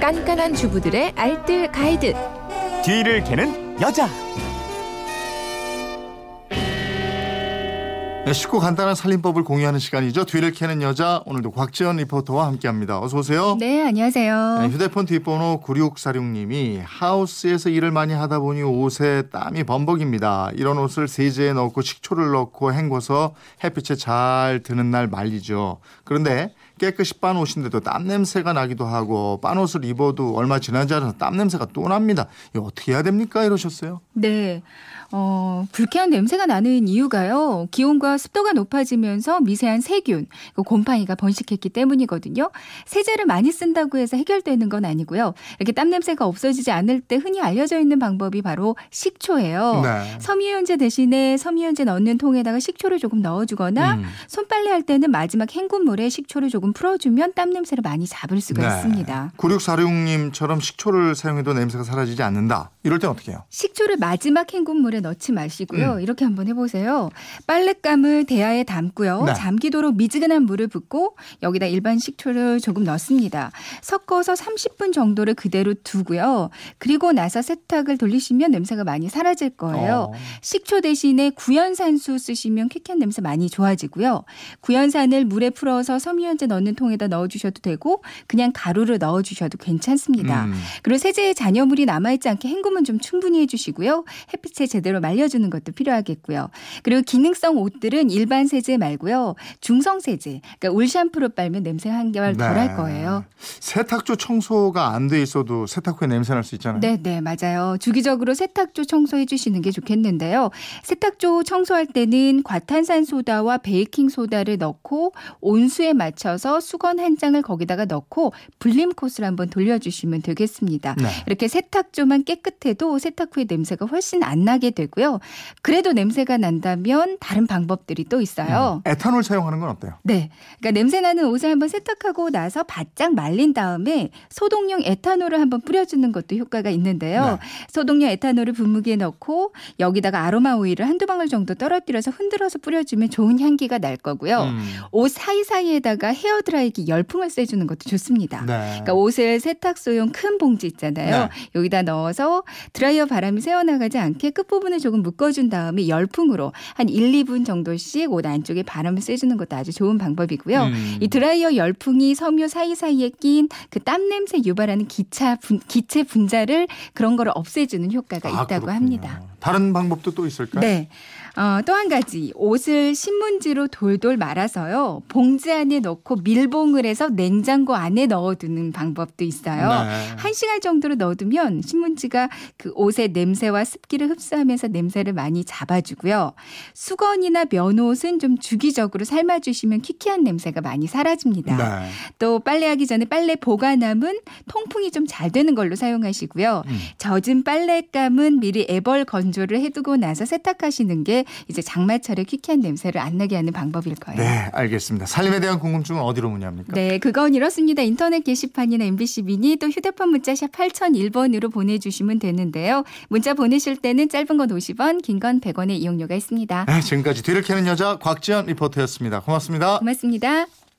깐깐한 주부들의 알뜰 가이드. 뒤를 캐는 여자. 네, 쉽고 간단한 살림법을 공유하는 시간이죠. 뒤를 캐는 여자 오늘도 곽지연 리포터와 함께합니다. 어서 오세요. 네, 안녕하세요. 네, 휴대폰 뒷번호 9646님이 하우스에서 일을 많이 하다 보니 옷에 땀이 범벅입니다. 이런 옷을 세제에 넣고 식초를 넣고 헹궈서 햇빛에 잘 드는 날 말리죠. 그런데 깨끗이 빤 옷인데도 땀 냄새가 나기도 하고 빤 옷을 입어도 얼마 지나지 않아서 땀 냄새가 또 납니다. 이거 어떻게 해야 됩니까? 이러셨어요. 네. 어, 불쾌한 냄새가 나는 이유가요. 기온과 습도가 높아지면서 미세한 세균, 그 곰팡이가 번식했기 때문이거든요. 세제를 많이 쓴다고 해서 해결되는 건 아니고요. 이렇게 땀 냄새가 없어지지 않을 때 흔히 알려져 있는 방법이 바로 식초예요. 네. 섬유유연제 대신에 섬유유연제 넣는 통에다가 식초를 조금 넣어주거나 음. 손빨래 할 때는 마지막 헹군 물에 식초를 조금 풀어주면 땀 냄새를 많이 잡을 수가 네. 있습니다. 9646님처럼 식초를 사용해도 냄새가 사라지지 않는다. 이럴 땐 어떻게 해요? 식초를 마지막 헹군 물에 넣지 마시고요. 음. 이렇게 한번 해보세요. 빨랫감을 대야에 담고요. 네. 잠기도록 미지근한 물을 붓고 여기다 일반 식초를 조금 넣습니다. 섞어서 30분 정도를 그대로 두고요. 그리고 나서 세탁을 돌리시면 냄새가 많이 사라질 거예요. 어. 식초 대신에 구연산수 쓰시면 쾌쾌한 냄새 많이 좋아지고요. 구연산을 물에 풀어서 섬유유연제 넣는 통에다 넣어주셔도 되고 그냥 가루를 넣어주셔도 괜찮습니다. 음. 그리고 세제에 잔여물이 남아있지 않게 헹굼은 좀 충분히 해주시고요. 햇빛에 제대로 말려주는 것도 필요하겠고요. 그리고 기능성 옷들은 일반 세제 말고요. 중성 세제, 그러니까 울 샴푸로 빨면 냄새 한결 덜할 네. 거예요. 세탁조 청소가 안 돼 있어도 세탁 후에 냄새 날 수 있잖아요. 네, 네, 맞아요. 주기적으로 세탁조 청소해 주시는 게 좋겠는데요. 세탁조 청소할 때는 과탄산 소다와 베이킹 소다를 넣고 온수에 맞춰서 수건 한 장을 거기다가 넣고 불림 코스를 한번 돌려주시면 되겠습니다. 네. 이렇게 세탁조만 깨끗해도 세탁 후에 냄새가 훨씬 안 나게 되고요. 그래도 냄새가 난다면 다른 방법들이 또 있어요. 음. 에탄올 사용하는 건 어때요? 네. 그러니까 냄새 나는 옷을 한번 세탁하고 나서 바짝 말린 다음에 소독용 에탄올을 한번 뿌려주는 것도 효과가 있는데요. 네. 소독용 에탄올을 분무기에 넣고 여기다가 아로마 오일을 한두 방울 정도 떨어뜨려서 흔들어서 뿌려주면 좋은 향기가 날 거고요. 음. 옷 사이사이에다가 헤어 드라이기 열풍을 쐬주는 것도 좋습니다. 네. 그러니까 옷을 세탁소용 큰 봉지 있잖아요. 네. 여기다 넣어서 드라이어 바람이 새어나가지 않게 끝부분을 조금 묶어준 다음에 열풍으로 한 1, 2분 정도씩 옷 안쪽에 바람을 쐬주는 것도 아주 좋은 방법이고요. 음. 이 드라이어 열풍이 섬유 사이사이에 낀 그 땀 냄새 유발하는 기차 분, 기체 분자를 그런 거를 없애주는 효과가 아, 있다고 그렇군요. 합니다. 다른 방법도 또 있을까요? 네. 어, 또 한 가지 옷을 신문지로 돌돌 말아서요 봉지 안에 넣고 밀봉을 해서 냉장고 안에 넣어두는 방법도 있어요. 네. 한 시간 정도로 넣어두면 신문지가 그 옷의 냄새와 습기를 흡수하면서 냄새를 많이 잡아주고요. 수건이나 면옷은 좀 주기적으로 삶아주시면 키키한 냄새가 많이 사라집니다. 네. 또 빨래하기 전에 빨래 보관함은 통풍이 좀 잘 되는 걸로 사용하시고요. 음. 젖은 빨랫감은 미리 애벌 건조를 해두고 나서 세탁하시는 게 이제 장마철에 퀴퀴한 냄새를 안 나게 하는 방법일 거예요. 네, 알겠습니다. 살림에 대한 궁금증은 어디로 문의합니까? 네, 그건 이렇습니다. 인터넷 게시판이나 MBC 미니 또 휴대폰 문자 샵 8001번으로 보내주시면 되는데요. 문자 보내실 때는 짧은 건 50원, 긴 건 100원의 이용료가 있습니다. 네, 지금까지 뒤를 캐는 여자 곽지연 리포터였습니다. 고맙습니다. 고맙습니다.